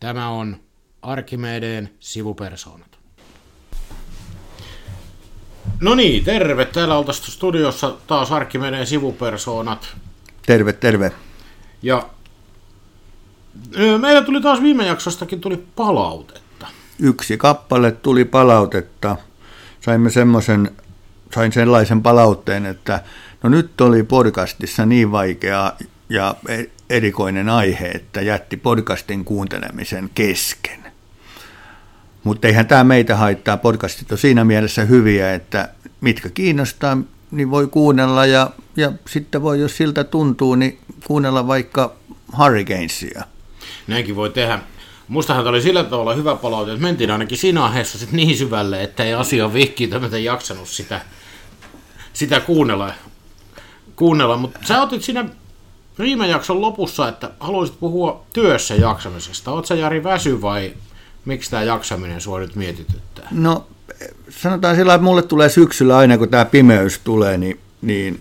Tämä on Arkimedeen sivupersoonat. No niin, terve. Täällä oltaisiin studiossa taas Arkimedeen sivupersoonat. Terve, terve. Ja meillä tuli taas viime jaksostakin tuli palautetta. Yksi kappale tuli palautetta. Saimme semmoisen, sain sellaisen palautteen, että no nyt oli podcastissa niin vaikea ja e- erikoinen aihe, että jätti podcastin kuuntelemisen kesken. Mutta eihän tämä meitä haittaa. Podcastit on siinä mielessä hyviä, että mitkä kiinnostaa, niin voi kuunnella ja, ja sitten voi, jos siltä tuntuu, niin kuunnella vaikka Hurricanesia. Näinkin voi tehdä. Mustahan oli sillä tavalla hyvä palaute, että mentiin ainakin siinä aiheessa sit niin syvälle, että ei asia vihkiä, jaksanut sitä, sitä kuunnella. kuunnella. Mutta sä otit siinä viime jakson lopussa, että haluaisit puhua työssä jaksamisesta. Oletko Jari väsy vai miksi tämä jaksaminen sua nyt mietityttää? No sanotaan sillä että mulle tulee syksyllä aina, kun tämä pimeys tulee, niin, niin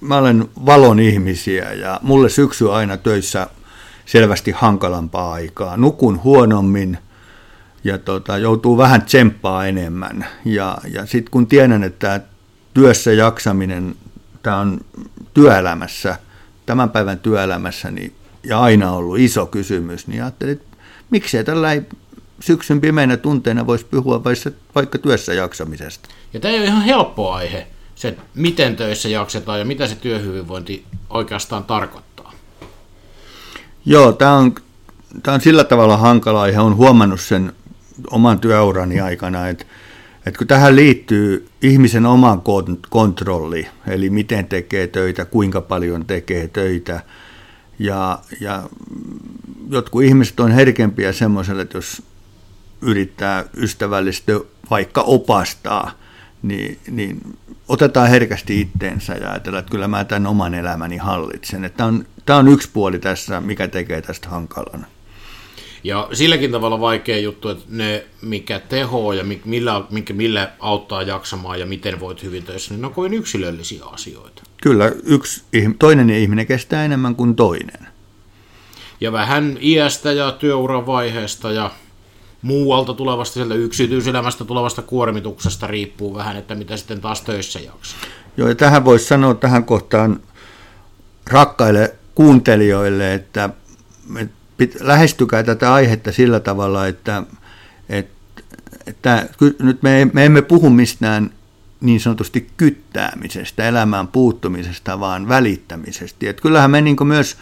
mä olen valon ihmisiä ja mulle syksy aina töissä selvästi hankalampaa aikaa. Nukun huonommin ja tota, joutuu vähän tsemppaa enemmän. Ja, ja sitten kun tiedän, että työssä jaksaminen, tämä on työelämässä, tämän päivän työelämässä, niin, ja aina ollut iso kysymys, niin ajattelin, että miksei tällä syksyn pimeänä tunteena voisi puhua vaikka työssä jaksamisesta. Ja tämä ei ole ihan helppo aihe, se miten töissä jaksetaan ja mitä se työhyvinvointi oikeastaan tarkoittaa. Joo, tämä on, tämä on sillä tavalla hankala aihe, olen huomannut sen oman työurani aikana, että, että kun tähän liittyy ihmisen oma kontrolli, eli miten tekee töitä, kuinka paljon tekee töitä, ja, ja jotkut ihmiset on herkempiä semmoiselle, että jos yrittää ystävällisesti vaikka opastaa, niin, niin otetaan herkästi itteensä ja ajatellaan, että kyllä mä tämän oman elämäni hallitsen. Tämä on, on yksi puoli tässä, mikä tekee tästä hankalana. Ja silläkin tavalla vaikea juttu, että ne, mikä teho ja millä, mikä, millä auttaa jaksamaan ja miten voit hyvin töissä, niin ne on kovin yksilöllisiä asioita. Kyllä, yksi, toinen ihminen kestää enemmän kuin toinen. Ja vähän iästä ja työuran vaiheesta ja muualta tulevasta, sieltä yksityiselämästä tulevasta kuormituksesta riippuu vähän, että mitä sitten taas töissä jaksaa. Joo, ja tähän voisi sanoa tähän kohtaan rakkaille kuuntelijoille, että lähestykää tätä aihetta sillä tavalla, että, että, että nyt me, me emme puhu mistään niin sanotusti kyttäämisestä, elämään puuttumisesta, vaan välittämisestä. Että kyllähän me niin myös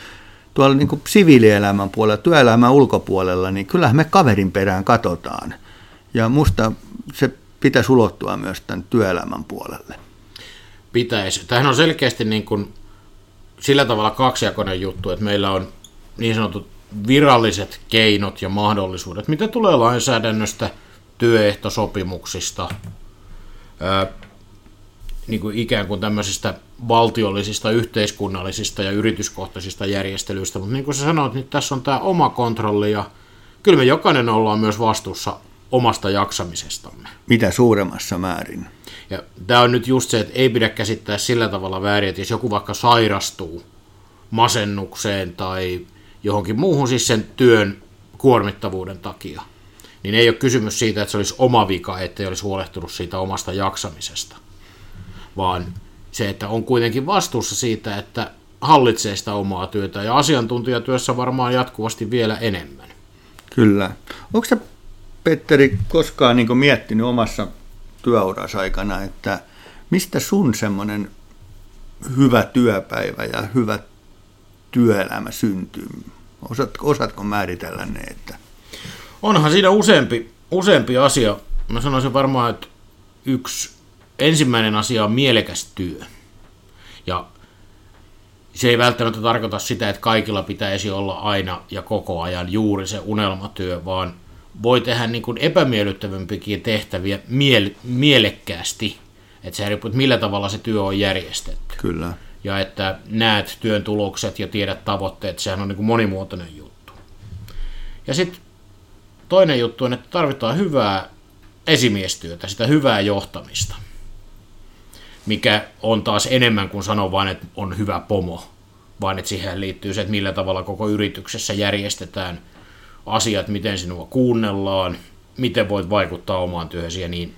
tuolla niin kuin siviilielämän puolella, työelämän ulkopuolella, niin kyllähän me kaverin perään katsotaan. Ja musta se pitäisi ulottua myös tämän työelämän puolelle. Pitäisi. Tähän on selkeästi niin kuin sillä tavalla kaksijakoinen juttu, että meillä on niin sanotut viralliset keinot ja mahdollisuudet, mitä tulee lainsäädännöstä, työehtosopimuksista, niin kuin ikään kuin tämmöisistä valtiollisista, yhteiskunnallisista ja yrityskohtaisista järjestelyistä, mutta niin kuin sä sanoit, niin tässä on tämä oma kontrolli ja kyllä me jokainen ollaan myös vastuussa omasta jaksamisestamme. Mitä suuremmassa määrin. Ja tämä on nyt just se, että ei pidä käsittää sillä tavalla väärin, että jos joku vaikka sairastuu masennukseen tai johonkin muuhun siis sen työn kuormittavuuden takia, niin ei ole kysymys siitä, että se olisi oma vika, ettei olisi huolehtunut siitä omasta jaksamisesta vaan se, että on kuitenkin vastuussa siitä, että hallitsee sitä omaa työtä ja asiantuntijatyössä varmaan jatkuvasti vielä enemmän. Kyllä. Onko se Petteri koskaan niin miettinyt omassa työurassa aikana, että mistä sun semmoinen hyvä työpäivä ja hyvä työelämä syntyy? Osaatko, osaatko määritellä ne? Että... Onhan siinä useampi, useampi asia. Mä sanoisin varmaan, että yksi ensimmäinen asia on mielekäs työ. Ja se ei välttämättä tarkoita sitä, että kaikilla pitäisi olla aina ja koko ajan juuri se unelmatyö, vaan voi tehdä niin kuin epämiellyttävämpikin tehtäviä miele- mielekkäästi. Että se riippuu, että millä tavalla se työ on järjestetty. Kyllä. Ja että näet työn tulokset ja tiedät tavoitteet, sehän on niin kuin monimuotoinen juttu. Ja sitten toinen juttu on, että tarvitaan hyvää esimiestyötä, sitä hyvää johtamista mikä on taas enemmän kuin sanoa vain, että on hyvä pomo, vaan että siihen liittyy se, että millä tavalla koko yrityksessä järjestetään asiat, miten sinua kuunnellaan, miten voit vaikuttaa omaan työhösi ja niin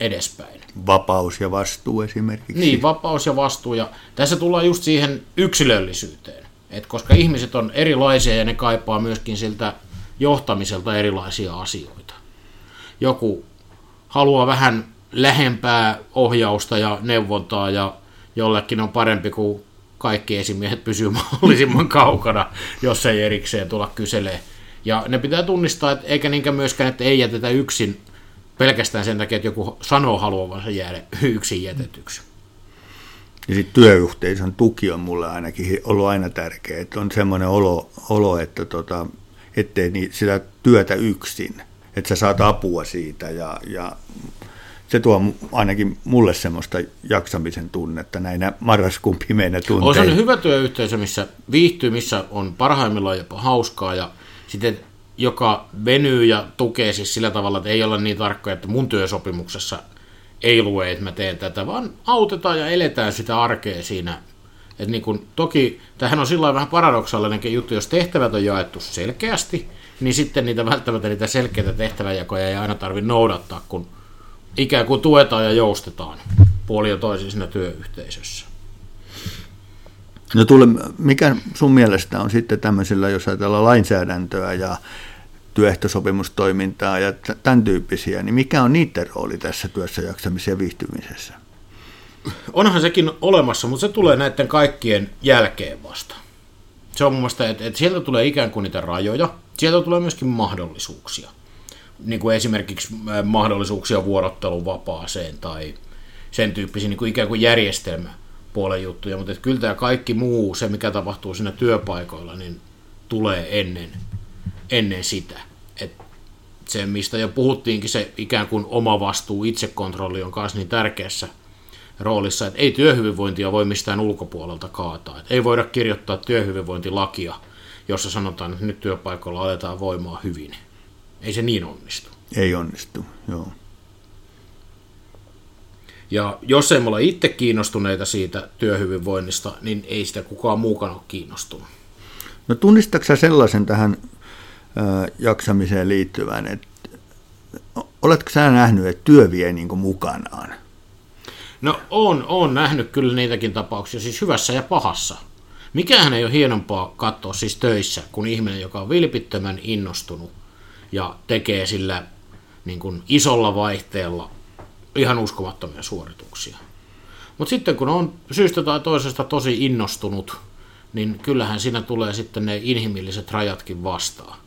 edespäin. Vapaus ja vastuu esimerkiksi. Niin, vapaus ja vastuu. Ja tässä tullaan just siihen yksilöllisyyteen. Et koska ihmiset on erilaisia ja ne kaipaa myöskin siltä johtamiselta erilaisia asioita. Joku haluaa vähän lähempää ohjausta ja neuvontaa ja jollekin on parempi kuin kaikki esimiehet pysyy mahdollisimman kaukana, jos ei erikseen tulla kyselee. Ja ne pitää tunnistaa, että eikä niinkään myöskään, että ei jätetä yksin pelkästään sen takia, että joku sanoo haluavansa jäädä yksin jätetyksi. Ja sitten työyhteisön tuki on mulle ainakin ollut aina tärkeä, että on semmoinen olo, olo että tota, ettei niin sitä työtä yksin, että sä saat apua siitä ja, ja se tuo ainakin mulle semmoista jaksamisen tunnetta näinä marraskuun pimeinä tunteina. On se hyvä työyhteisö, missä viihtyy, missä on parhaimmillaan jopa hauskaa ja sitten joka venyy ja tukee siis sillä tavalla, että ei olla niin tarkkoja, että mun työsopimuksessa ei lue, että mä teen tätä, vaan autetaan ja eletään sitä arkea siinä. Et niin kun, toki tähän on sillä vähän paradoksallinenkin juttu, jos tehtävät on jaettu selkeästi, niin sitten niitä välttämättä niitä selkeitä tehtäväjakoja ei aina tarvitse noudattaa, kun ikään kuin tuetaan ja joustetaan puoli ja toisin siinä työyhteisössä. No tule, mikä sun mielestä on sitten tämmöisellä, jos ajatellaan lainsäädäntöä ja työehtosopimustoimintaa ja tämän tyyppisiä, niin mikä on niiden rooli tässä työssä jaksamisen ja viihtymisessä? Onhan sekin olemassa, mutta se tulee näiden kaikkien jälkeen vasta. Se on mun mielestä, että, että sieltä tulee ikään kuin niitä rajoja, sieltä tulee myöskin mahdollisuuksia. Niin kuin esimerkiksi mahdollisuuksia vuorottelun vapaaseen tai sen tyyppisiä niin kuin ikään kuin järjestelmä puolen juttuja, mutta kyllä tämä kaikki muu, se mikä tapahtuu siinä työpaikoilla, niin tulee ennen, ennen sitä. Et se, mistä jo puhuttiinkin, se ikään kuin oma vastuu, itsekontrolli on myös niin tärkeässä roolissa, että ei työhyvinvointia voi mistään ulkopuolelta kaataa. Et ei voida kirjoittaa työhyvinvointilakia, jossa sanotaan, että nyt työpaikoilla aletaan voimaa hyvin. Ei se niin onnistu. Ei onnistu, joo. Ja jos ei me olla itse kiinnostuneita siitä työhyvinvoinnista, niin ei sitä kukaan muukaan ole kiinnostunut. No tunnistatko sellaisen tähän ö, jaksamiseen liittyvän, että oletko sä nähnyt, että työ vie niin mukanaan? No on, on nähnyt kyllä niitäkin tapauksia, siis hyvässä ja pahassa. Mikähän ei ole hienompaa katsoa siis töissä, kun ihminen, joka on vilpittömän innostunut ja tekee sillä niin kuin isolla vaihteella ihan uskomattomia suorituksia. Mutta sitten kun on syystä tai toisesta tosi innostunut, niin kyllähän siinä tulee sitten ne inhimilliset rajatkin vastaan.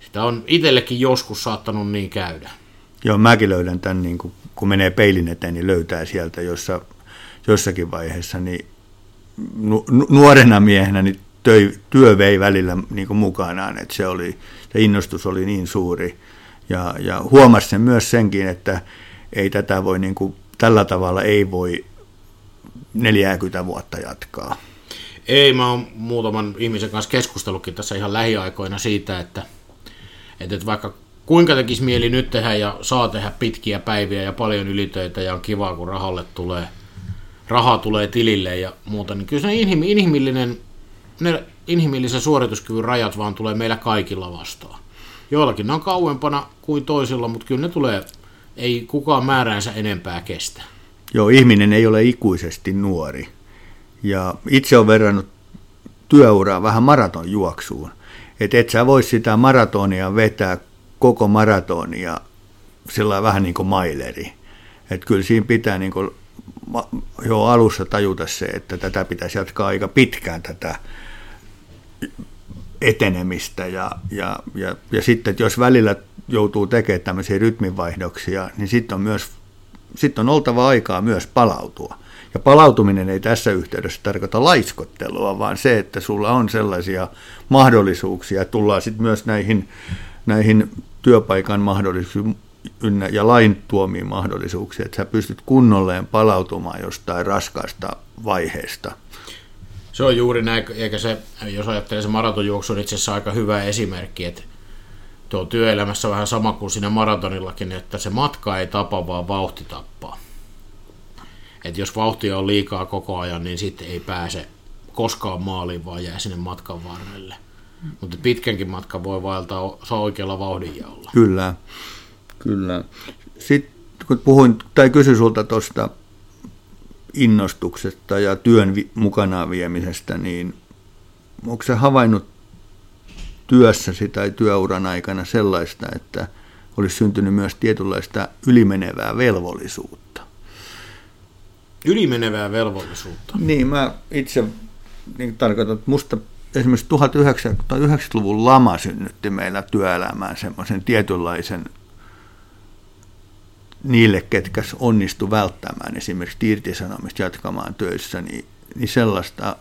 Sitä on itsellekin joskus saattanut niin käydä. Joo, mäkin löydän tämän, niin kun, kun menee peilin eteen, niin löytää sieltä jossa, jossakin vaiheessa, niin nu, nuorena miehenä niin töi, työ vei välillä niin mukanaan, että se, oli, se innostus oli niin suuri. Ja, ja huomasi sen myös senkin, että ei tätä voi niin kuin, tällä tavalla ei voi 40 vuotta jatkaa. Ei, mä oon muutaman ihmisen kanssa keskustellutkin tässä ihan lähiaikoina siitä, että, että vaikka kuinka tekisi mieli nyt tehdä ja saa tehdä pitkiä päiviä ja paljon ylitöitä ja on kiva, kun rahalle tulee, rahaa tulee tilille ja muuta, niin kyllä se inhimillinen, ne inhimillisen suorituskyvyn rajat vaan tulee meillä kaikilla vastaan. Joillakin ne on kauempana kuin toisilla, mutta kyllä ne tulee ei kukaan määräänsä enempää kestä. Joo, ihminen ei ole ikuisesti nuori. Ja itse olen verrannut työuraa vähän maratonjuoksuun. Että et sä vois sitä maratonia vetää koko maratonia sillä vähän niin kuin maileri. Että kyllä siinä pitää niin kuin jo alussa tajuta se, että tätä pitäisi jatkaa aika pitkään tätä etenemistä ja, ja, ja, ja sitten, että jos välillä joutuu tekemään tämmöisiä rytminvaihdoksia, niin sitten on myös sitten on oltava aikaa myös palautua. Ja palautuminen ei tässä yhteydessä tarkoita laiskottelua, vaan se, että sulla on sellaisia mahdollisuuksia, tullaan sitten myös näihin, näihin työpaikan mahdollisuuksiin ja lain tuomiin mahdollisuuksia, että sä pystyt kunnolleen palautumaan jostain raskaasta vaiheesta. Se on juuri näin, eikä se, jos ajattelee se maratonjuoksu, on itse asiassa aika hyvä esimerkki, että tuo työelämässä vähän sama kuin siinä maratonillakin, että se matka ei tapa, vaan vauhti tappaa. Et jos vauhtia on liikaa koko ajan, niin sitten ei pääse koskaan maaliin, vaan jää sinne matkan varrelle. mutta pitkänkin matka voi vaeltaa se oikealla vauhdinjaolla. Kyllä, kyllä. Sitten kun puhuin tai kysyin sulta tuosta innostuksesta ja työn mukanaan viemisestä, niin onko se havainnut työssäsi tai työuran aikana sellaista, että olisi syntynyt myös tietynlaista ylimenevää velvollisuutta? Ylimenevää velvollisuutta? Niin, mä itse niin tarkoitan, että musta esimerkiksi 1990-luvun lama synnytti meillä työelämään semmoisen tietynlaisen niille, ketkä onnistu välttämään esimerkiksi irtisanomista jatkamaan töissä, niin, niin sellaista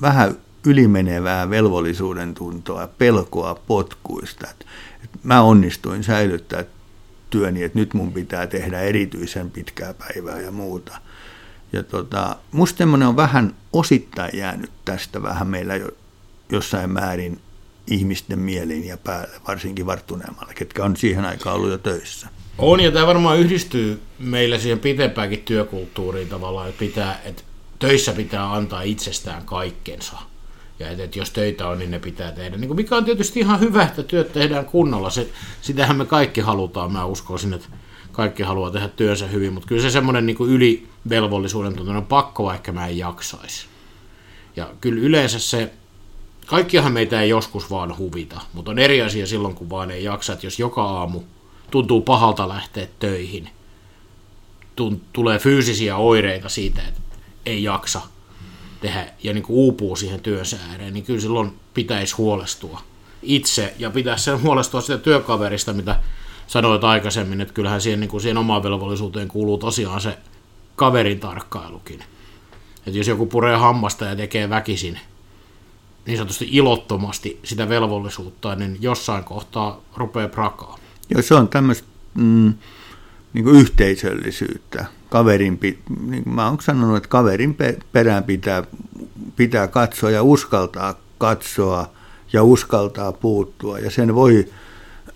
vähän ylimenevää velvollisuuden tuntoa, pelkoa potkuista. Mä onnistuin säilyttää työni, että nyt mun pitää tehdä erityisen pitkää päivää ja muuta. Ja tota, musta on vähän osittain jäänyt tästä vähän meillä jo, jossain määrin ihmisten mieliin ja päälle, varsinkin varttuneemmalle, ketkä on siihen aikaan ollut jo töissä. On, ja tämä varmaan yhdistyy meillä siihen pitempäänkin työkulttuuriin tavallaan, että, pitää, että töissä pitää antaa itsestään kaikkensa. Ja että, että jos töitä on, niin ne pitää tehdä. Niin kuin mikä on tietysti ihan hyvä, että työt tehdään kunnolla. Se, sitähän me kaikki halutaan. Mä uskoisin, että kaikki haluaa tehdä työnsä hyvin, mutta kyllä se semmoinen niin ylivelvollisuuden tuntuu on pakko, vaikka mä en jaksaisi. Ja kyllä yleensä se, kaikkihan meitä ei joskus vaan huvita, mutta on eri asia silloin, kun vaan ei jaksa, että jos joka aamu tuntuu pahalta lähteä töihin, tulee fyysisiä oireita siitä, että ei jaksa tehdä ja niin kuin uupuu siihen työnsä ääreen, niin kyllä silloin pitäisi huolestua itse ja pitäisi sen huolestua sitä työkaverista, mitä sanoit aikaisemmin, että kyllähän siihen, niin kuin siihen omaan velvollisuuteen kuuluu tosiaan se kaverin tarkkailukin. Että jos joku puree hammasta ja tekee väkisin niin sanotusti ilottomasti sitä velvollisuutta, niin jossain kohtaa rupeaa prakaa. Joo, se on tämmöistä mm, niin kuin yhteisöllisyyttä. Kaverin, niin kuin mä oon sanonut, että kaverin perään pitää, pitää katsoa ja uskaltaa katsoa ja uskaltaa puuttua. Ja sen voi,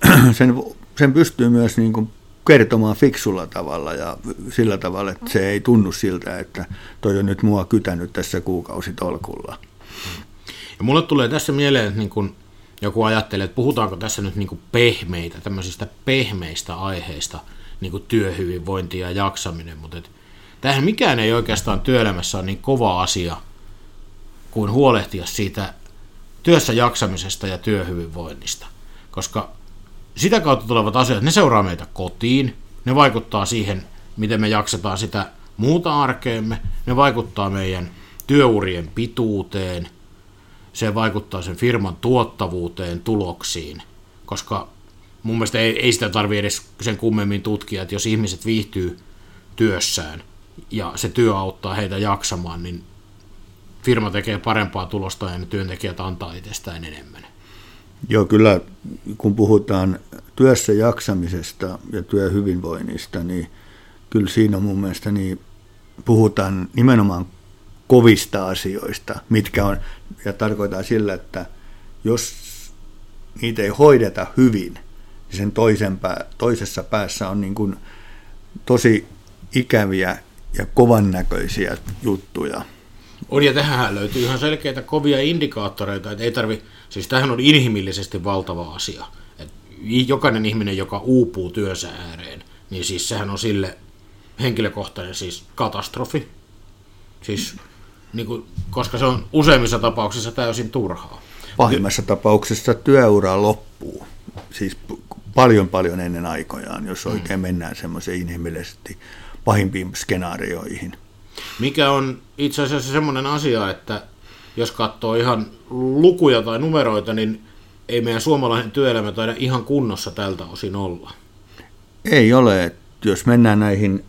sen, sen pystyy myös niin kuin kertomaan fiksulla tavalla ja sillä tavalla, että se ei tunnu siltä, että toi on nyt mua kytänyt tässä kuukausitolkulla. Ja mulle tulee tässä mieleen, että niin kun joku ajattelee, että puhutaanko tässä nyt niin pehmeitä, tämmöisistä pehmeistä aiheista, niin kuin työhyvinvointi ja jaksaminen, mutta et, tähän mikään ei oikeastaan työelämässä ole niin kova asia kuin huolehtia siitä työssä jaksamisesta ja työhyvinvoinnista, koska sitä kautta tulevat asiat, ne seuraa meitä kotiin, ne vaikuttaa siihen, miten me jaksetaan sitä muuta arkeemme, ne vaikuttaa meidän työurien pituuteen – se vaikuttaa sen firman tuottavuuteen, tuloksiin, koska mun mielestä ei, ei sitä tarvitse edes sen kummemmin tutkia, että jos ihmiset viihtyy työssään ja se työ auttaa heitä jaksamaan, niin firma tekee parempaa tulosta ja ne työntekijät antaa itsestään enemmän. Joo, kyllä kun puhutaan työssä jaksamisesta ja työhyvinvoinnista, niin kyllä siinä mun mielestä niin puhutaan nimenomaan kovista asioista, mitkä on, ja tarkoitan sillä, että jos niitä ei hoideta hyvin, niin sen toisen pää, toisessa päässä on niin kuin tosi ikäviä ja kovan näköisiä juttuja. On, ja tähän löytyy ihan selkeitä kovia indikaattoreita, että ei tarvi, siis tähän on inhimillisesti valtava asia. Että jokainen ihminen, joka uupuu työnsä ääreen, niin siis sehän on sille henkilökohtainen siis katastrofi. Siis niin kuin, koska se on useimmissa tapauksissa täysin turhaa. Pahimmassa tapauksessa työura loppuu, siis paljon paljon ennen aikojaan, jos mm. oikein mm. mennään semmoiseen inhimillisesti pahimpiin skenaarioihin. Mikä on itse asiassa semmoinen asia, että jos katsoo ihan lukuja tai numeroita, niin ei meidän suomalainen työelämä taida ihan kunnossa tältä osin olla. Ei ole. Jos mennään näihin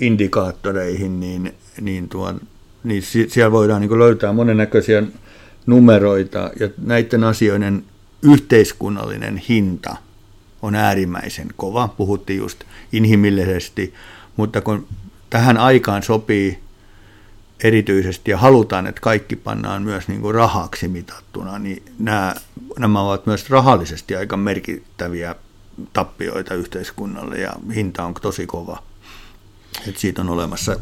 indikaattoreihin, niin, niin tuon niin siellä voidaan niin löytää monennäköisiä numeroita ja näiden asioiden yhteiskunnallinen hinta on äärimmäisen kova. Puhuttiin just inhimillisesti, mutta kun tähän aikaan sopii erityisesti ja halutaan, että kaikki pannaan myös niin kuin rahaksi mitattuna, niin nämä, nämä ovat myös rahallisesti aika merkittäviä tappioita yhteiskunnalle ja hinta on tosi kova. Et siitä on olemassa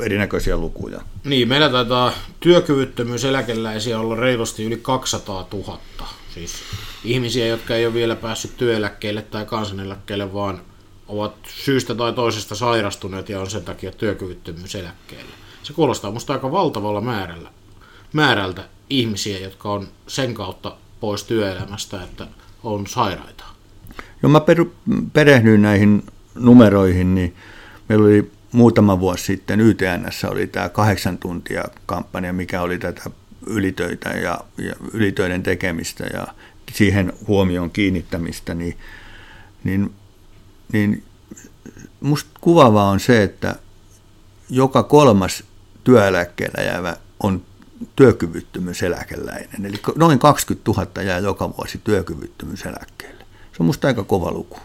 erinäköisiä lukuja. Niin, meillä taitaa työkyvyttömyyseläkeläisiä olla reilusti yli 200 000. Siis ihmisiä, jotka ei ole vielä päässyt työeläkkeelle tai kansaneläkkeelle, vaan ovat syystä tai toisesta sairastuneet ja on sen takia työkyvyttömyyseläkkeelle. Se kuulostaa musta aika valtavalla määrällä, määrältä ihmisiä, jotka on sen kautta pois työelämästä, että on sairaita. Joo, mä per, perehdyin näihin numeroihin, niin meillä oli muutama vuosi sitten YTNS oli tämä kahdeksan tuntia kampanja, mikä oli tätä ylitöitä ja, ja ylitöiden tekemistä ja siihen huomioon kiinnittämistä, niin, niin, niin musta kuvaavaa on se, että joka kolmas työeläkkeellä jäävä on työkyvyttömyyseläkeläinen. Eli noin 20 000 jää joka vuosi työkyvyttömyyseläkkeelle. Se on musta aika kova luku.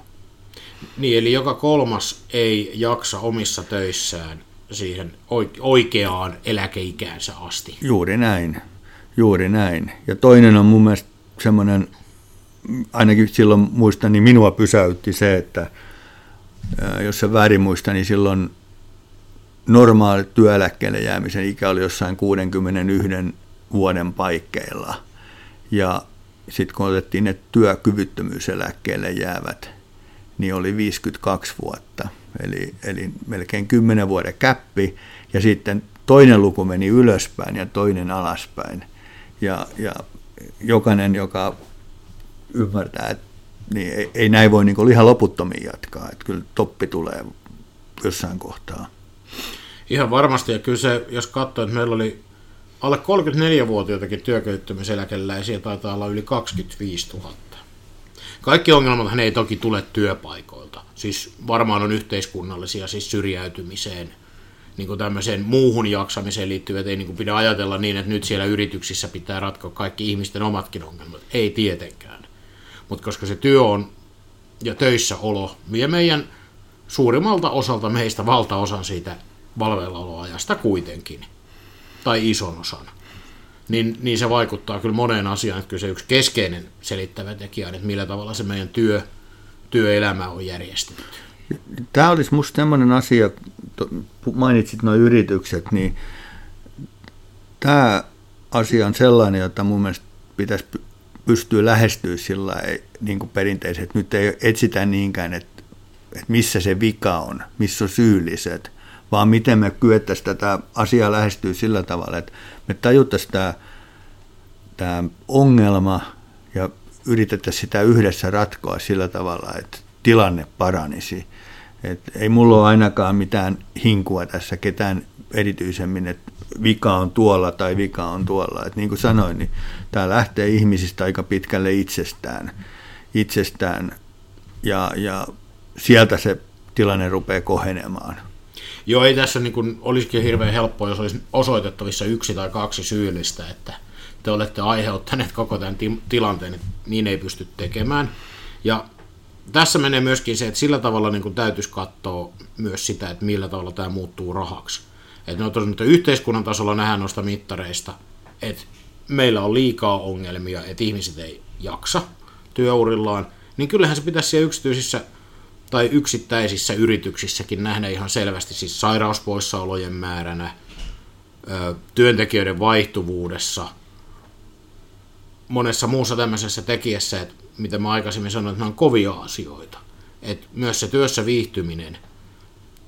Niin, eli joka kolmas ei jaksa omissa töissään siihen oikeaan eläkeikäänsä asti. Juuri näin, juuri näin. Ja toinen on mun mielestä semmoinen, ainakin silloin muistan, niin minua pysäytti se, että jos se väärin muista, niin silloin normaali työeläkkeelle jäämisen ikä oli jossain 61 vuoden paikkeilla. Ja sitten kun otettiin ne työkyvyttömyyseläkkeelle jäävät, niin oli 52 vuotta. Eli, eli melkein 10 vuoden käppi. Ja sitten toinen luku meni ylöspäin ja toinen alaspäin. Ja, ja jokainen, joka ymmärtää, että niin ei, ei näin voi niin ihan loputtomiin jatkaa. Että kyllä toppi tulee jossain kohtaa. Ihan varmasti, ja kyllä se, jos katsoo, että meillä oli alle 34-vuotiaitakin työkyvyttömyyseläkeläisiä, taitaa olla yli 25 000. Kaikki ongelmat ei toki tule työpaikoilta. Siis varmaan on yhteiskunnallisia, siis syrjäytymiseen, niin kuin tämmöiseen muuhun jaksamiseen liittyvät, ei niin kuin pidä ajatella niin, että nyt siellä yrityksissä pitää ratkoa kaikki ihmisten omatkin ongelmat. Ei tietenkään. Mutta koska se työ on ja töissä olo vie meidän suurimmalta osalta meistä valtaosan siitä valveillaoloajasta kuitenkin, tai ison osan, niin, niin se vaikuttaa kyllä moneen asiaan, että kyllä se yksi keskeinen selittävä tekijä on, että millä tavalla se meidän työ, työelämä on järjestetty. Tämä olisi minusta sellainen asia, mainitsit nuo yritykset, niin tämä asia on sellainen, jota mun mielestä pitäisi pystyä lähestyä sillä niin kuin perinteiset. Nyt ei etsitä niinkään, että, että missä se vika on, missä on syylliset, vaan miten me kyettäisiin tätä asiaa lähestyä sillä tavalla, että me tajuttaisiin tämä, tämä ongelma ja yritettäisiin sitä yhdessä ratkoa sillä tavalla, että tilanne paranisi. Et ei mulla ole ainakaan mitään hinkua tässä ketään erityisemmin, että vika on tuolla tai vika on tuolla. Et niin kuin sanoin, niin tämä lähtee ihmisistä aika pitkälle itsestään, itsestään ja, ja sieltä se tilanne rupeaa kohenemaan. Joo, ei tässä niin kuin, olisikin hirveän helppoa, jos olisi osoitettavissa yksi tai kaksi syyllistä, että te olette aiheuttaneet koko tämän tilanteen, niin ei pysty tekemään. Ja tässä menee myöskin se, että sillä tavalla niin kuin täytyisi katsoa myös sitä, että millä tavalla tämä muuttuu rahaksi. Että no tosiaan yhteiskunnan tasolla nähdään noista mittareista, että meillä on liikaa ongelmia, että ihmiset ei jaksa työurillaan, niin kyllähän se pitäisi siellä yksityisissä tai yksittäisissä yrityksissäkin nähdä ihan selvästi siis sairauspoissaolojen määränä, työntekijöiden vaihtuvuudessa, monessa muussa tämmöisessä tekijässä, että mitä mä aikaisemmin sanoin, että ne on kovia asioita. Että myös se työssä viihtyminen,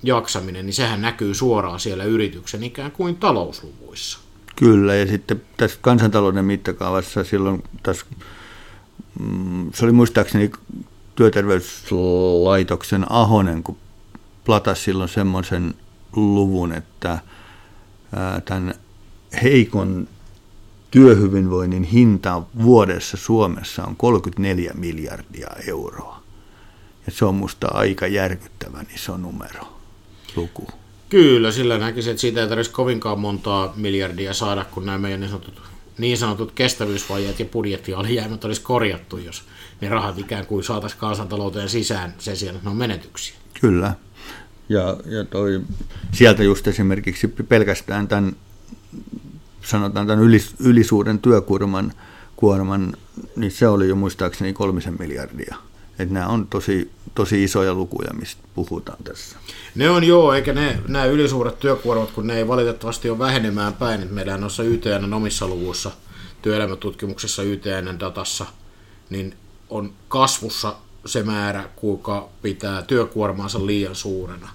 jaksaminen, niin sehän näkyy suoraan siellä yrityksen ikään kuin talousluvuissa. Kyllä, ja sitten tässä kansantalouden mittakaavassa silloin tässä, mm, se oli muistaakseni työterveyslaitoksen Ahonen, kun platasi silloin semmoisen luvun, että tämän heikon työhyvinvoinnin hinta vuodessa Suomessa on 34 miljardia euroa. Ja se on musta aika järkyttävän iso numero, luku. Kyllä, sillä näkisin, että siitä ei tarvitsisi kovinkaan montaa miljardia saada, kun nämä meidän niin sanotut, niin sanotut kestävyysvajeet ja budjettialijäämät olisi korjattu, jos ne rahat ikään kuin saataisiin kansantalouteen sisään sen sijaan, että ne on menetyksiä. Kyllä. Ja, ja toi, sieltä just esimerkiksi pelkästään tämän, sanotaan tämän ylis, ylisuuren työkuorman, kuorman, niin se oli jo muistaakseni kolmisen miljardia Että nämä on tosi, tosi isoja lukuja, mistä puhutaan tässä. Ne on joo, eikä ne, nämä ylisuuret työkuormat, kun ne ei valitettavasti ole vähenemään päin. Että meidän noissa YTN omissa luvuissa, työelämätutkimuksessa YTN datassa, niin on kasvussa se määrä, kuinka pitää työkuormaansa liian suurena.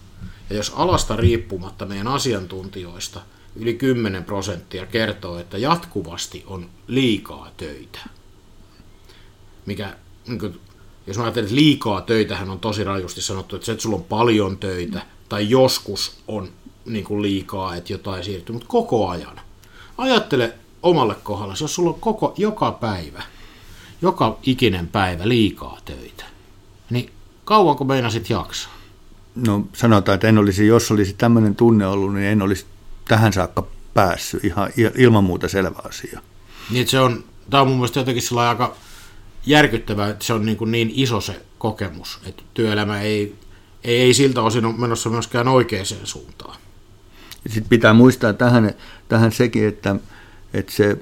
Ja jos alasta riippumatta meidän asiantuntijoista yli 10 prosenttia kertoo, että jatkuvasti on liikaa töitä, mikä, niin kuin, jos mä ajattelen, että liikaa töitähän on tosi rajusti sanottu, että se, että sulla on paljon töitä, tai joskus on niin kuin liikaa, että jotain siirtyy, mutta koko ajan. Ajattele omalle kohdalle, jos sulla on koko, joka päivä, joka ikinen päivä liikaa töitä, niin kauanko meinasit jaksaa? No sanotaan, että en olisi, jos olisi tämmöinen tunne ollut, niin en olisi tähän saakka päässyt. Ihan ilman muuta selvä asia. Niin, se on, tämä on mun mielestä jotenkin aika järkyttävää, että se on niin, kuin niin iso se kokemus, että työelämä ei, ei, ei siltä osin ole menossa myöskään oikeaan suuntaan. Sitten pitää muistaa tähän, tähän sekin, että, että se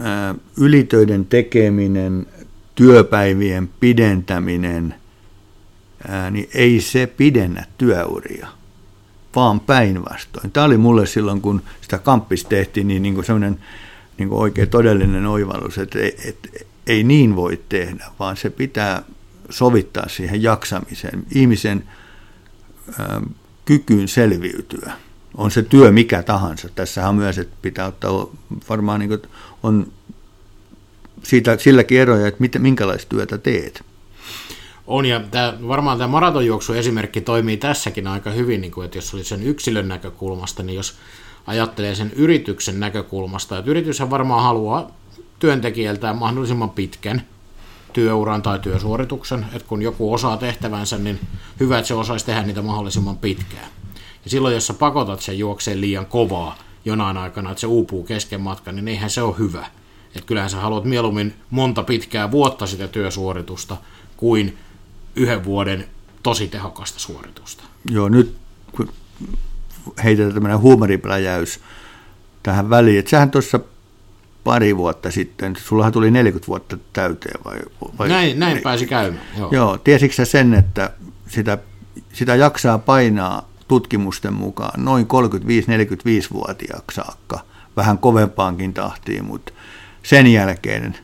ää, ylitöiden tekeminen, työpäivien pidentäminen, ää, niin ei se pidennä työuria, vaan päinvastoin. Tämä oli mulle silloin, kun sitä kamppis tehtiin, niin, niin sellainen niin oikein todellinen oivallus, että et, et, ei niin voi tehdä, vaan se pitää sovittaa siihen jaksamiseen, ihmisen ää, kykyyn selviytyä. On se työ mikä tahansa. Tässähän on myös, että pitää ottaa varmaan niin kuin, on siitä, silläkin eroja, että mitä, minkälaista työtä teet. On, ja tämä, varmaan tämä maratonjuoksu esimerkki toimii tässäkin aika hyvin, niin kuin, että jos oli sen yksilön näkökulmasta, niin jos ajattelee sen yrityksen näkökulmasta, että yrityshän varmaan haluaa työntekijältään mahdollisimman pitkän työuran tai työsuorituksen, että kun joku osaa tehtävänsä, niin hyvä, että se osaisi tehdä niitä mahdollisimman pitkään. Ja silloin, jos sä pakotat sen juokseen liian kovaa jonain aikana, että se uupuu kesken matkan, niin eihän se ole hyvä. Että kyllähän sä haluat mieluummin monta pitkää vuotta sitä työsuoritusta kuin yhden vuoden tosi tehokasta suoritusta. Joo, nyt kun heitetään tämmöinen huumoripläjäys tähän väliin, että sähän tuossa pari vuotta sitten, sullahan tuli 40 vuotta täyteen vai? vai näin, näin pääsi käymään, joo. Joo, tiesitkö sä sen, että sitä, sitä jaksaa painaa tutkimusten mukaan noin 35-45-vuotiaaksi saakka, vähän kovempaankin tahtiin, mutta sen jälkeen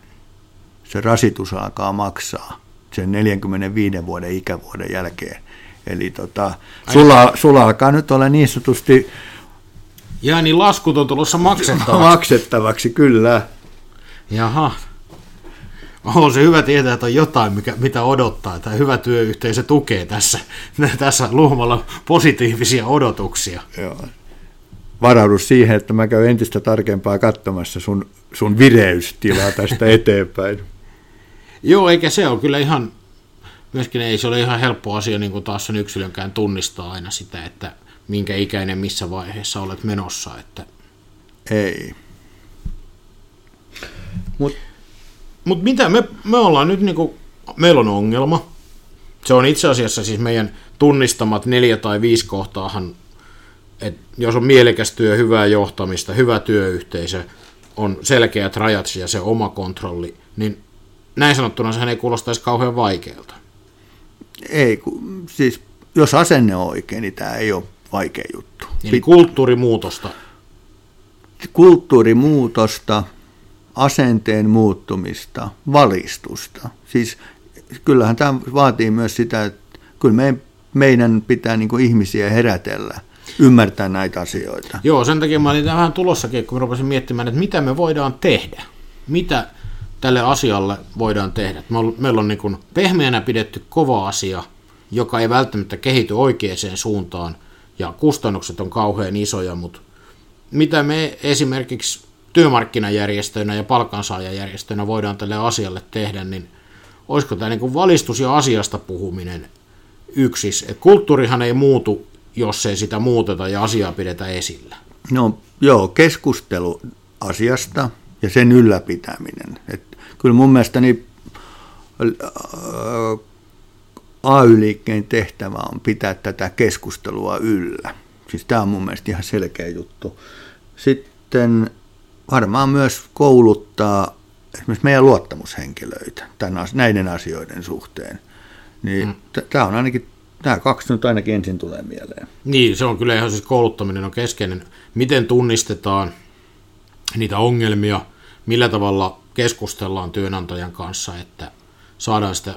se rasitus alkaa maksaa sen 45 vuoden ikävuoden jälkeen. Eli tota, sulla, sulla alkaa nyt olla niin sanotusti ja niin laskut on tulossa maksettavaksi. maksettavaksi, kyllä. Jaha. On se hyvä tietää, että on jotain, mikä, mitä odottaa. Tämä hyvä työyhteisö tukee tässä, tässä luomalla positiivisia odotuksia. Joo. Varaudu siihen, että mä käyn entistä tarkempaa katsomassa sun, sun vireystilaa tästä eteenpäin. Joo, eikä se ole kyllä ihan, myöskin ei se ole ihan helppo asia niin kuin taas sen yksilönkään tunnistaa aina sitä, että minkä ikäinen missä vaiheessa olet menossa. Että... Ei. Mutta Mut mitä, me, me ollaan nyt niinku, meillä on ongelma. Se on itse asiassa siis meidän tunnistamat neljä tai viisi kohtaahan, että jos on mielekäs työ, hyvää johtamista, hyvä työyhteisö, on selkeät rajat ja se oma kontrolli, niin näin sanottuna sehän ei kuulostaisi kauhean vaikealta. Ei, siis jos asenne on oikein, niin tämä ei ole vaikea juttu. Eli kulttuurimuutosta. Kulttuurimuutosta, asenteen muuttumista, valistusta. Siis kyllähän tämä vaatii myös sitä, että kyllä me, meidän pitää niin kuin ihmisiä herätellä, ymmärtää näitä asioita. Joo, sen takia mä olin vähän tulossakin, kun mä rupesin miettimään, että mitä me voidaan tehdä. Mitä tälle asialle voidaan tehdä. Meillä on niin kuin pehmeänä pidetty kova asia, joka ei välttämättä kehity oikeaan suuntaan, ja kustannukset on kauhean isoja, mutta mitä me esimerkiksi työmarkkinajärjestöinä ja palkansaajajärjestöinä voidaan tälle asialle tehdä, niin olisiko tämä niin kuin valistus ja asiasta puhuminen yksis? Et kulttuurihan ei muutu, jos ei sitä muuteta ja asiaa pidetä esillä. No joo, keskustelu asiasta ja sen ylläpitäminen. Et kyllä mun mielestäni AY-liikkeen tehtävä on pitää tätä keskustelua yllä. Siis tämä on mun mielestä ihan selkeä juttu. Sitten varmaan myös kouluttaa esimerkiksi meidän luottamushenkilöitä tämän, näiden asioiden suhteen, niin mm. tämä on ainakin, nämä kaksi nyt ainakin ensin tulee mieleen. Niin, se on kyllä ihan siis kouluttaminen on keskeinen. Miten tunnistetaan niitä ongelmia, millä tavalla keskustellaan työnantajan kanssa, että saadaan sitä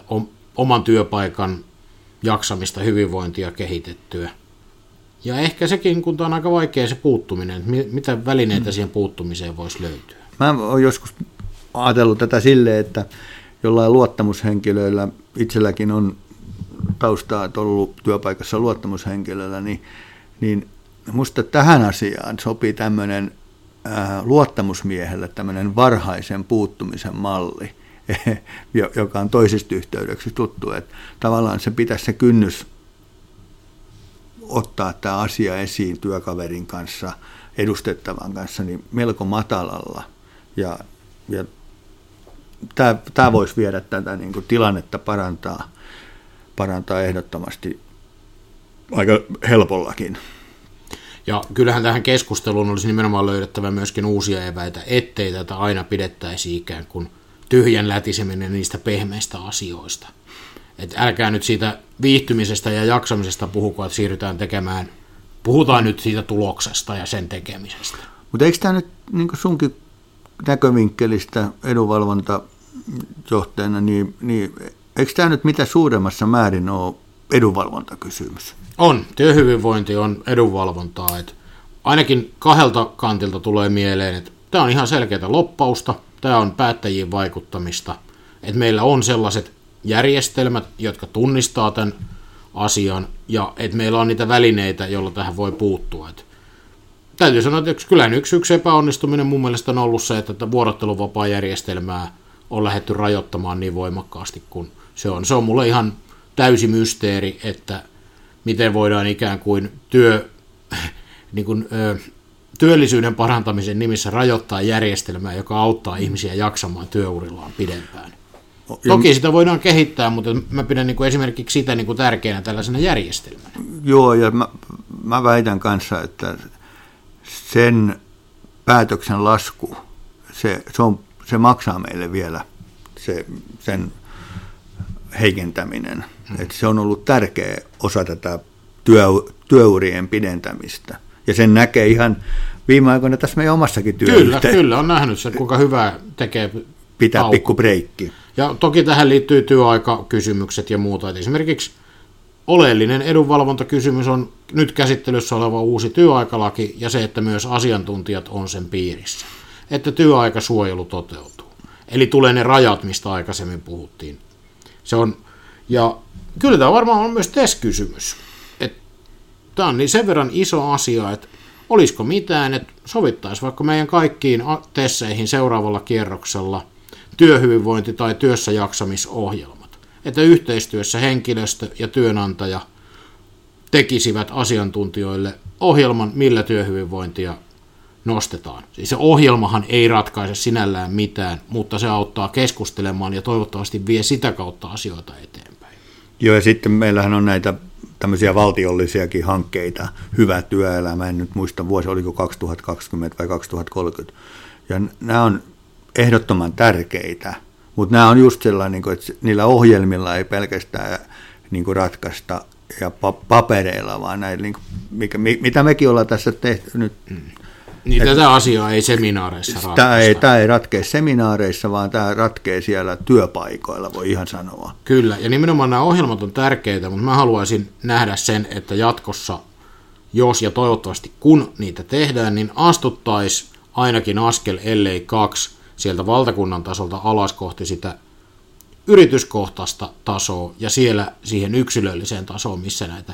oman työpaikan jaksamista, hyvinvointia kehitettyä. Ja ehkä sekin, kun tämä on aika vaikea se puuttuminen, että mitä välineitä mm. siihen puuttumiseen voisi löytyä. Mä oon joskus ajatellut tätä silleen, että jollain luottamushenkilöillä, itselläkin on taustaa ollut työpaikassa luottamushenkilöllä, niin, niin musta tähän asiaan sopii tämmöinen luottamusmiehelle tämmöinen varhaisen puuttumisen malli, joka on toisista yhteydeksi tuttu, että tavallaan se pitäisi se kynnys ottaa tämä asia esiin työkaverin kanssa, edustettavan kanssa, niin melko matalalla. Ja, ja tämä, tämä voisi viedä tätä niin kuin tilannetta parantaa, parantaa ehdottomasti aika helpollakin. Ja kyllähän tähän keskusteluun olisi nimenomaan löydettävä myöskin uusia eväitä, ettei tätä aina pidettäisi ikään kuin tyhjän lätiseminen niistä pehmeistä asioista. Et älkää nyt siitä viihtymisestä ja jaksamisesta puhuko, että siirrytään tekemään, puhutaan nyt siitä tuloksesta ja sen tekemisestä. Mutta eikö tämä nyt niin sunkin näkövinkkelistä edunvalvontajohtajana, niin, niin eikö tämä nyt mitä suuremmassa määrin ole edunvalvontakysymys? On. Työhyvinvointi on edunvalvontaa. Et ainakin kahdelta kantilta tulee mieleen, että tämä on ihan selkeää loppausta, tämä on päättäjien vaikuttamista, että meillä on sellaiset järjestelmät, jotka tunnistaa tämän asian, ja että meillä on niitä välineitä, joilla tähän voi puuttua. Et täytyy sanoa, että kyllä yksi, yksi epäonnistuminen mun mielestä on ollut se, että vuorotteluvapaa-järjestelmää on lähdetty rajoittamaan niin voimakkaasti kuin se on. Se on mulle ihan täysi mysteeri, että miten voidaan ikään kuin työ, niin kuin, ö, työllisyyden parantamisen nimissä rajoittaa järjestelmää, joka auttaa ihmisiä jaksamaan työurillaan pidempään. Toki sitä voidaan kehittää, mutta mä pidän niin kuin esimerkiksi sitä niin kuin tärkeänä tällaisena järjestelmänä. Joo, ja mä, mä väitän kanssa, että sen päätöksen lasku, se, se, on, se maksaa meille vielä se, sen heikentäminen. Hmm. Että se on ollut tärkeä osa tätä työ, työurien pidentämistä. Ja sen näkee ihan viime aikoina tässä meidän omassakin työssä. Kyllä, kyllä, on nähnyt se, kuinka hyvää tekee Pitää tauko. pikku breikki. Ja toki tähän liittyy työaikakysymykset ja muuta. Et esimerkiksi oleellinen edunvalvontakysymys on nyt käsittelyssä oleva uusi työaikalaki ja se, että myös asiantuntijat on sen piirissä. Että työaikasuojelu toteutuu. Eli tulee ne rajat, mistä aikaisemmin puhuttiin. Se on, ja kyllä tämä varmaan on myös TES-kysymys. Tämä on niin sen verran iso asia, että olisiko mitään, että sovittaisi vaikka meidän kaikkiin tesseihin seuraavalla kierroksella työhyvinvointi- tai työssäjaksamisohjelmat. Että yhteistyössä henkilöstö ja työnantaja tekisivät asiantuntijoille ohjelman, millä työhyvinvointia nostetaan. Siis se ohjelmahan ei ratkaise sinällään mitään, mutta se auttaa keskustelemaan ja toivottavasti vie sitä kautta asioita eteenpäin. Joo, ja sitten meillähän on näitä tämmöisiä valtiollisiakin hankkeita, hyvä työelämä, en nyt muista vuosi, oliko 2020 vai 2030. Ja nämä on ehdottoman tärkeitä, mutta nämä on just sellainen, niin että niillä ohjelmilla ei pelkästään niin ratkaista ja papereilla, vaan näillä, niin kuin, mikä, mitä mekin ollaan tässä tehty nyt mm. Niin Et, tätä asiaa ei seminaareissa ratkaista. Tämä ei, tämä ei ratkea seminaareissa, vaan tämä ratkee siellä työpaikoilla, voi ihan sanoa. Kyllä, ja nimenomaan nämä ohjelmat on tärkeitä, mutta mä haluaisin nähdä sen, että jatkossa, jos ja toivottavasti kun niitä tehdään, niin astuttaisiin ainakin askel, ellei kaksi, sieltä valtakunnan tasolta alas kohti sitä yrityskohtaista tasoa ja siellä siihen yksilölliseen tasoon, missä näitä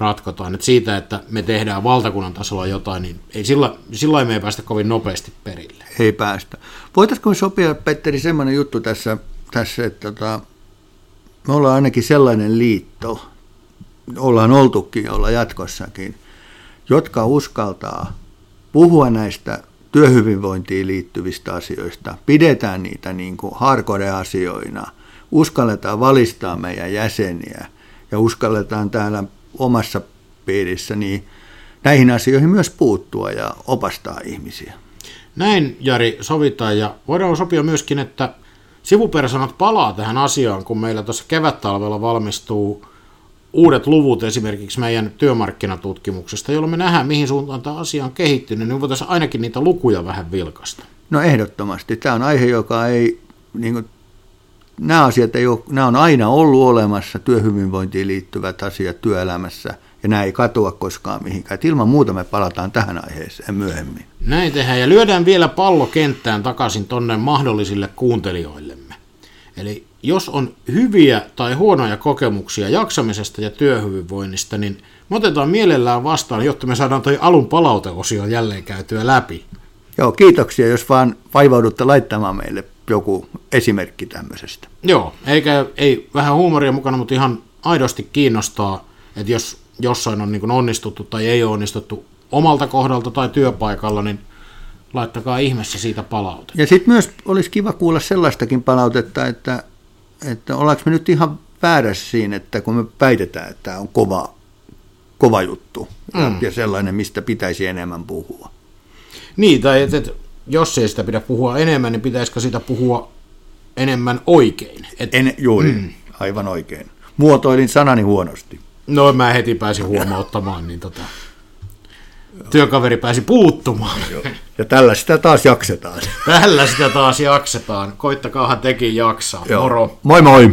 ratkotaan. Et siitä, että me tehdään valtakunnan tasolla jotain, niin ei sillä, sillä me ei päästä kovin nopeasti perille. Ei päästä. Voitaisiko me sopia, Petteri, semmoinen juttu tässä, tässä että tota, me ollaan ainakin sellainen liitto, ollaan oltukin ja ollaan jatkossakin, jotka uskaltaa puhua näistä työhyvinvointiin liittyvistä asioista, pidetään niitä niin kuin hardcore-asioina, uskalletaan valistaa meidän jäseniä ja uskalletaan täällä omassa piirissä, niin näihin asioihin myös puuttua ja opastaa ihmisiä. Näin, Jari, sovitaan ja voidaan sopia myöskin, että sivupersonat palaa tähän asiaan, kun meillä tuossa kevättalvella valmistuu uudet luvut esimerkiksi meidän työmarkkinatutkimuksesta, jolloin me nähdään, mihin suuntaan tämä asia on kehittynyt, niin voitaisiin ainakin niitä lukuja vähän vilkasta. No ehdottomasti. Tämä on aihe, joka ei, niin kuin, nämä asiat ei ole, nämä on aina ollut olemassa, työhyvinvointiin liittyvät asiat työelämässä, ja nämä ei katoa koskaan mihinkään. Et ilman muuta me palataan tähän aiheeseen myöhemmin. Näin tehdään, ja lyödään vielä pallo kenttään takaisin tonne mahdollisille kuuntelijoillemme. Eli jos on hyviä tai huonoja kokemuksia jaksamisesta ja työhyvinvoinnista, niin me otetaan mielellään vastaan, jotta me saadaan toi alun palauteosio jälleen käytyä läpi. Joo, kiitoksia, jos vaan vaivaudutte laittamaan meille joku esimerkki tämmöisestä. Joo, eikä ei vähän huumoria mukana, mutta ihan aidosti kiinnostaa, että jos jossain on niin onnistuttu tai ei ole onnistuttu omalta kohdalta tai työpaikalla, niin laittakaa ihmeessä siitä palautetta. Ja sitten myös olisi kiva kuulla sellaistakin palautetta, että, että ollaanko me nyt ihan väärässä siinä, että kun me väitetään, että tämä on kova, kova juttu mm. ja sellainen, mistä pitäisi enemmän puhua. Niin, tai että et, jos ei sitä pidä puhua enemmän, niin pitäisikö sitä puhua enemmän oikein? Et, en, juuri, mm. aivan oikein. Muotoilin sanani huonosti. No mä heti pääsin huomauttamaan, niin tota, työkaveri pääsi puuttumaan. Ja tällä sitä taas jaksetaan. Tällä sitä taas jaksetaan. Koittakaahan tekin jaksaa. Joo. Moro. Moi moi.